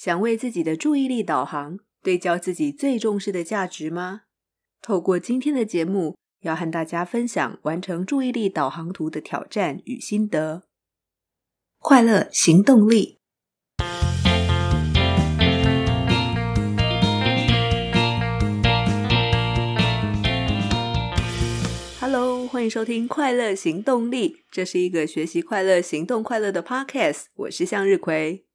想为自己的注意力导航，对焦自己最重视的价值吗？透过今天的节目，要和大家分享完成注意力导航图的挑战与心得。快乐行动力。Hello，欢迎收听《快乐行动力》，这是一个学习快乐、行动快乐的 Podcast。我是向日葵。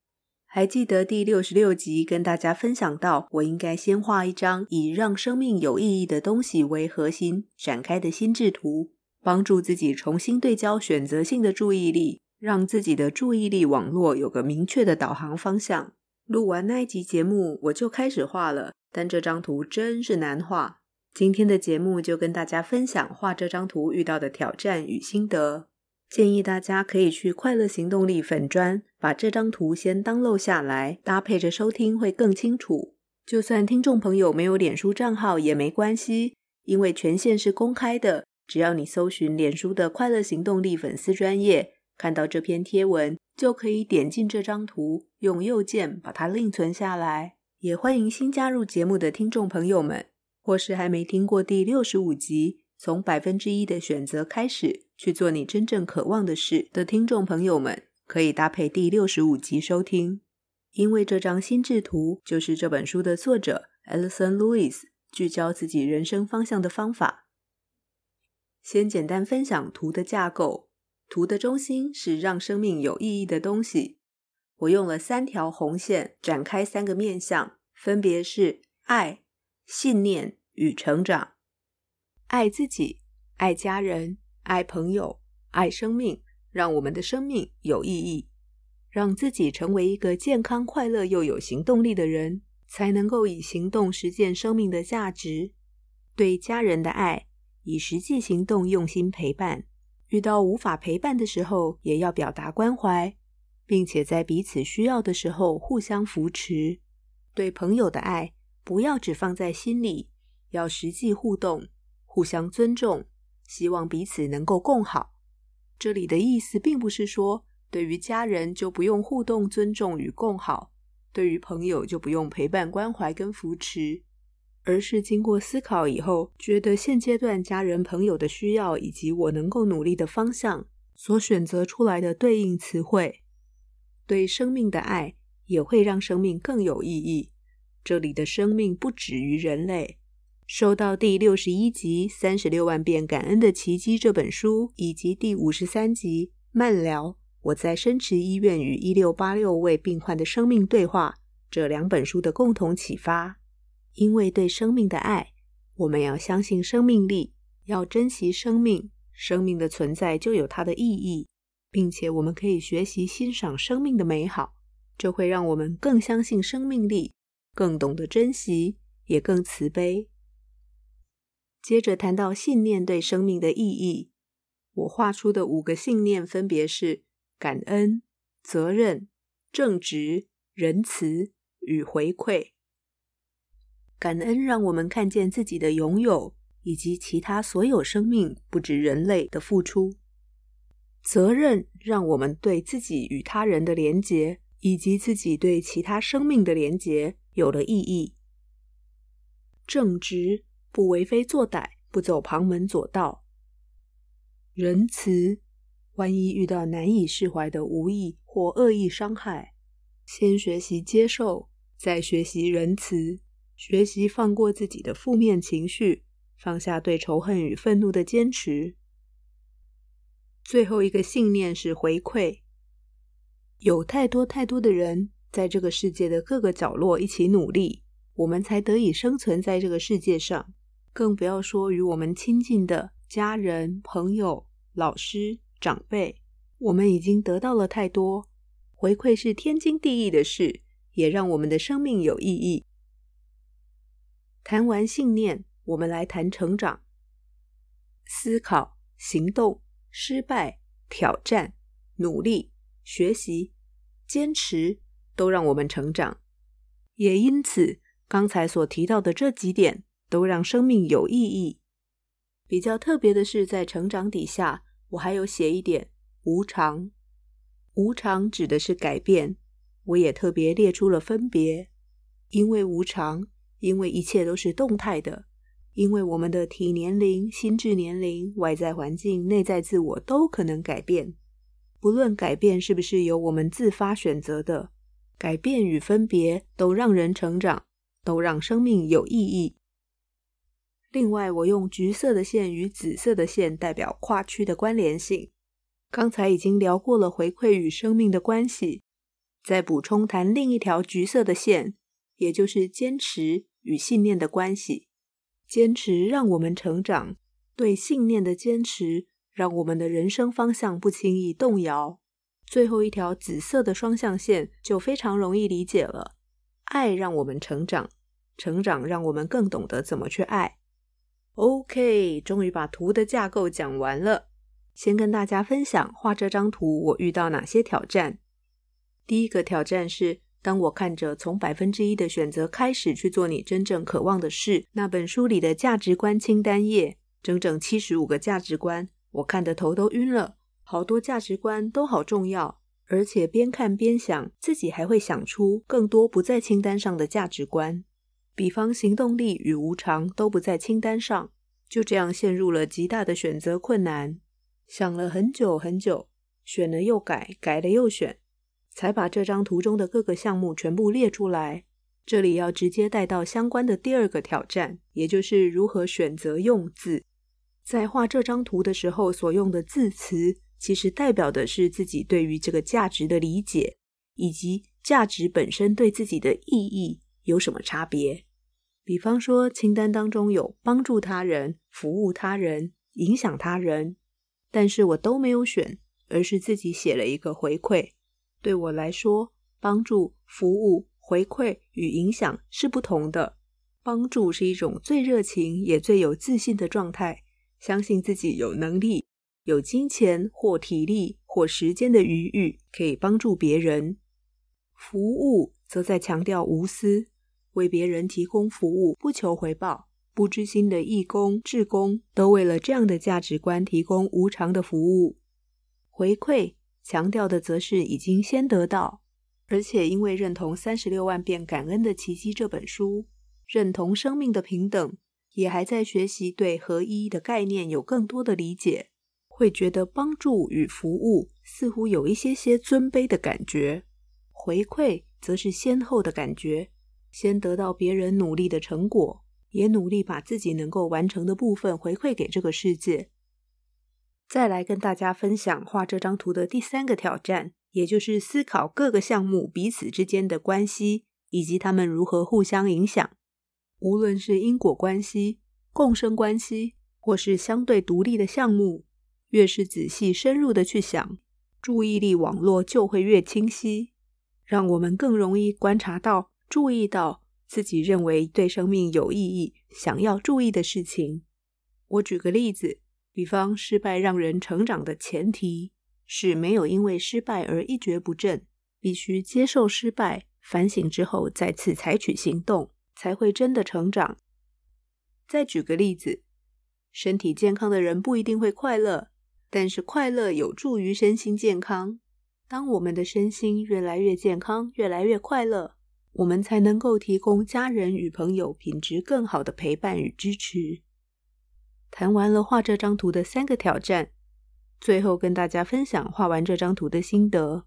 还记得第六十六集跟大家分享到，我应该先画一张以让生命有意义的东西为核心展开的心智图，帮助自己重新对焦选择性的注意力，让自己的注意力网络有个明确的导航方向。录完那一集节目，我就开始画了，但这张图真是难画。今天的节目就跟大家分享画这张图遇到的挑战与心得。建议大家可以去快乐行动力粉专，把这张图先登录下来，搭配着收听会更清楚。就算听众朋友没有脸书账号也没关系，因为权限是公开的，只要你搜寻脸书的快乐行动力粉丝专页，看到这篇贴文，就可以点进这张图，用右键把它另存下来。也欢迎新加入节目的听众朋友们，或是还没听过第六十五集。从百分之一的选择开始，去做你真正渴望的事的听众朋友们，可以搭配第六十五集收听。因为这张心智图就是这本书的作者 Alison Lewis 聚焦自己人生方向的方法。先简单分享图的架构，图的中心是让生命有意义的东西。我用了三条红线展开三个面向，分别是爱、信念与成长。爱自己，爱家人，爱朋友，爱生命，让我们的生命有意义，让自己成为一个健康、快乐又有行动力的人，才能够以行动实践生命的价值。对家人的爱，以实际行动用心陪伴；遇到无法陪伴的时候，也要表达关怀，并且在彼此需要的时候互相扶持。对朋友的爱，不要只放在心里，要实际互动。互相尊重，希望彼此能够共好。这里的意思并不是说，对于家人就不用互动、尊重与共好，对于朋友就不用陪伴、关怀跟扶持，而是经过思考以后，觉得现阶段家人、朋友的需要以及我能够努力的方向，所选择出来的对应词汇。对生命的爱也会让生命更有意义。这里的生命不止于人类。收到第六十一集《三十六万遍感恩的奇迹》这本书，以及第五十三集《慢聊：我在深池医院与一六八六位病患的生命对话》这两本书的共同启发。因为对生命的爱，我们要相信生命力，要珍惜生命，生命的存在就有它的意义，并且我们可以学习欣赏生命的美好，这会让我们更相信生命力，更懂得珍惜，也更慈悲。接着谈到信念对生命的意义，我画出的五个信念分别是感恩、责任、正直、仁慈与回馈。感恩让我们看见自己的拥有，以及其他所有生命，不止人类的付出。责任让我们对自己与他人的连结，以及自己对其他生命的连结有了意义。正直。不为非作歹，不走旁门左道。仁慈，万一遇到难以释怀的无意或恶意伤害，先学习接受，再学习仁慈，学习放过自己的负面情绪，放下对仇恨与愤怒的坚持。最后一个信念是回馈，有太多太多的人在这个世界的各个角落一起努力，我们才得以生存在这个世界上。更不要说与我们亲近的家人、朋友、老师、长辈，我们已经得到了太多，回馈是天经地义的事，也让我们的生命有意义。谈完信念，我们来谈成长。思考、行动、失败、挑战、努力、学习、坚持，都让我们成长。也因此，刚才所提到的这几点。都让生命有意义。比较特别的是，在成长底下，我还有写一点无常。无常指的是改变，我也特别列出了分别，因为无常，因为一切都是动态的，因为我们的体年龄、心智年龄、外在环境、内在自我都可能改变。不论改变是不是由我们自发选择的，改变与分别都让人成长，都让生命有意义。另外，我用橘色的线与紫色的线代表跨区的关联性。刚才已经聊过了回馈与生命的关系，再补充谈另一条橘色的线，也就是坚持与信念的关系。坚持让我们成长，对信念的坚持让我们的人生方向不轻易动摇。最后一条紫色的双向线就非常容易理解了：爱让我们成长，成长让我们更懂得怎么去爱。OK，终于把图的架构讲完了。先跟大家分享画这张图，我遇到哪些挑战。第一个挑战是，当我看着从百分之一的选择开始去做你真正渴望的事，那本书里的价值观清单页，整整七十五个价值观，我看得头都晕了。好多价值观都好重要，而且边看边想，自己还会想出更多不在清单上的价值观。比方行动力与无常都不在清单上，就这样陷入了极大的选择困难。想了很久很久，选了又改，改了又选，才把这张图中的各个项目全部列出来。这里要直接带到相关的第二个挑战，也就是如何选择用字。在画这张图的时候所用的字词，其实代表的是自己对于这个价值的理解，以及价值本身对自己的意义。有什么差别？比方说，清单当中有帮助他人、服务他人、影响他人，但是我都没有选，而是自己写了一个回馈。对我来说，帮助、服务、回馈与影响是不同的。帮助是一种最热情也最有自信的状态，相信自己有能力、有金钱或体力或时间的余裕，可以帮助别人。服务则在强调无私。为别人提供服务，不求回报，不知心的义工、志工，都为了这样的价值观提供无偿的服务。回馈强调的则是已经先得到，而且因为认同《三十六万遍感恩的奇迹》这本书，认同生命的平等，也还在学习对合一的概念有更多的理解，会觉得帮助与服务似乎有一些些尊卑的感觉，回馈则是先后的感觉。先得到别人努力的成果，也努力把自己能够完成的部分回馈给这个世界。再来跟大家分享画这张图的第三个挑战，也就是思考各个项目彼此之间的关系，以及他们如何互相影响。无论是因果关系、共生关系，或是相对独立的项目，越是仔细深入的去想，注意力网络就会越清晰，让我们更容易观察到。注意到自己认为对生命有意义、想要注意的事情。我举个例子，比方失败让人成长的前提是没有因为失败而一蹶不振，必须接受失败，反省之后再次采取行动，才会真的成长。再举个例子，身体健康的人不一定会快乐，但是快乐有助于身心健康。当我们的身心越来越健康，越来越快乐。我们才能够提供家人与朋友品质更好的陪伴与支持。谈完了画这张图的三个挑战，最后跟大家分享画完这张图的心得。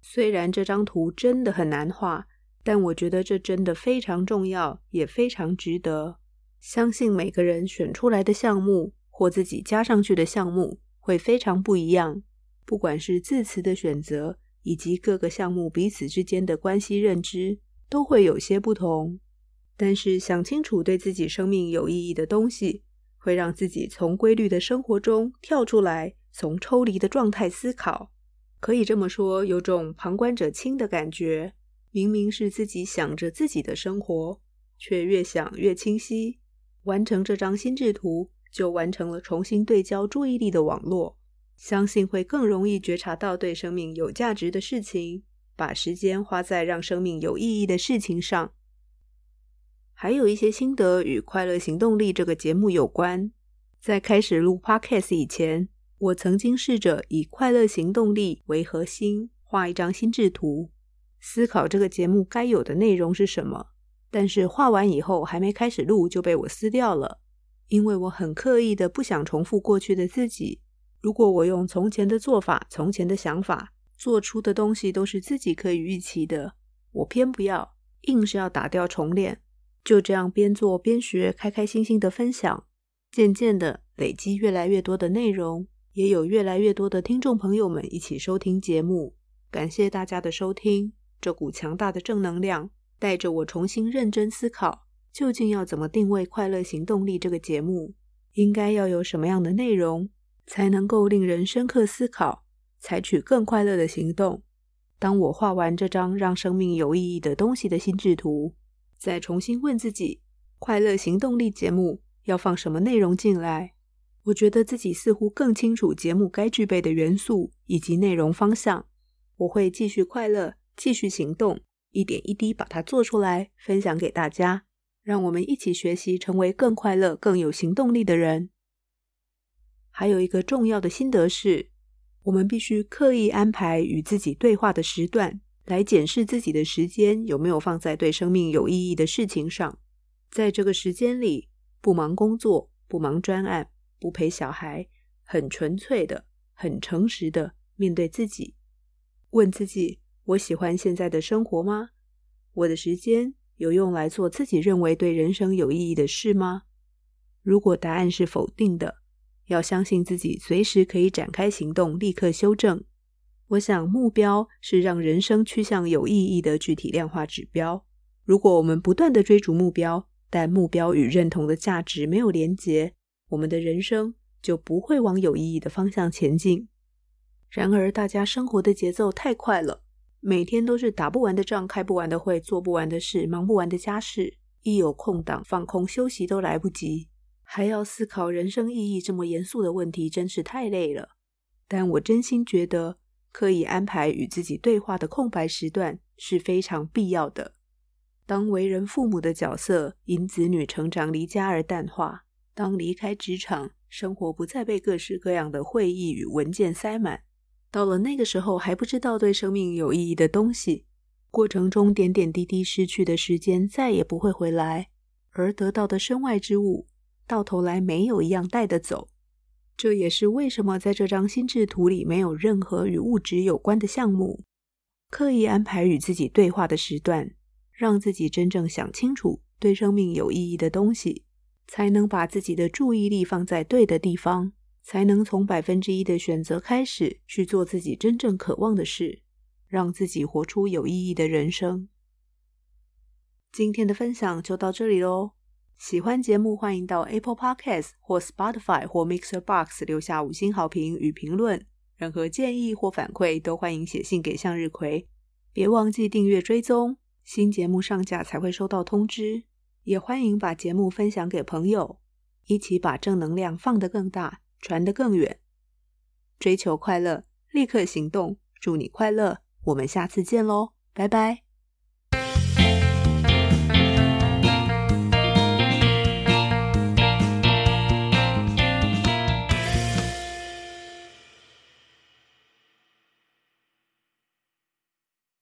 虽然这张图真的很难画，但我觉得这真的非常重要，也非常值得。相信每个人选出来的项目或自己加上去的项目会非常不一样，不管是字词的选择，以及各个项目彼此之间的关系认知。都会有些不同，但是想清楚对自己生命有意义的东西，会让自己从规律的生活中跳出来，从抽离的状态思考。可以这么说，有种旁观者清的感觉。明明是自己想着自己的生活，却越想越清晰。完成这张心智图，就完成了重新对焦注意力的网络。相信会更容易觉察到对生命有价值的事情。把时间花在让生命有意义的事情上，还有一些心得与《快乐行动力》这个节目有关。在开始录 Podcast 以前，我曾经试着以《快乐行动力》为核心画一张心智图，思考这个节目该有的内容是什么。但是画完以后还没开始录就被我撕掉了，因为我很刻意的不想重复过去的自己。如果我用从前的做法、从前的想法做出的东西都是自己可以预期的，我偏不要，硬是要打掉重练。就这样边做边学，开开心心的分享，渐渐的累积越来越多的内容，也有越来越多的听众朋友们一起收听节目。感谢大家的收听，这股强大的正能量带着我重新认真思考，究竟要怎么定位《快乐行动力》这个节目，应该要有什么样的内容，才能够令人深刻思考，采取更快乐的行动。当我画完这张让生命有意义的东西的心智图，再重新问自己，快乐行动力节目要放什么内容进来？我觉得自己似乎更清楚节目该具备的元素以及内容方向。我会继续快乐，继续行动，一点一滴把它做出来，分享给大家。让我们一起学习，成为更快乐、更有行动力的人。还有一个重要的心得是，我们必须刻意安排与自己对话的时段。来检视自己的时间有没有放在对生命有意义的事情上，在这个时间里，不忙工作，不忙专案，不陪小孩，很纯粹的、很诚实的面对自己，问自己：我喜欢现在的生活吗？我的时间有用来做自己认为对人生有意义的事吗？如果答案是否定的，要相信自己随时可以展开行动，立刻修正。我想，目标是让人生趋向有意义的具体量化指标。如果我们不断的追逐目标，但目标与认同的价值没有连结，我们的人生就不会往有意义的方向前进。然而，大家生活的节奏太快了，每天都是打不完的仗、开不完的会、做不完的事、忙不完的家事，一有空档放空休息都来不及，还要思考人生意义这么严肃的问题，真是太累了。但我真心觉得，刻意安排与自己对话的空白时段是非常必要的。当为人父母的角色因子女成长离家而淡化，当离开职场，生活不再被各式各样的会议与文件塞满，到了那个时候还不知道对生命有意义的东西，过程中点点滴滴失去的时间再也不会回来，而得到的身外之物，到头来没有一样带得走。这也是为什么在这张心智图里没有任何与物质有关的项目。刻意安排与自己对话的时段，让自己真正想清楚对生命有意义的东西，才能把自己的注意力放在对的地方，才能从百分之一的选择开始去做自己真正渴望的事，让自己活出有意义的人生。今天的分享就到这里喽。喜欢节目，欢迎到 Apple Podcast 或 Spotify 或 Mixer Box 留下五星好评与评论。任何建议或反馈都欢迎写信给向日葵。别忘记订阅追踪，新节目上架才会收到通知。也欢迎把节目分享给朋友，一起把正能量放得更大，传得更远。追求快乐，立刻行动。祝你快乐，我们下次见喽，拜拜。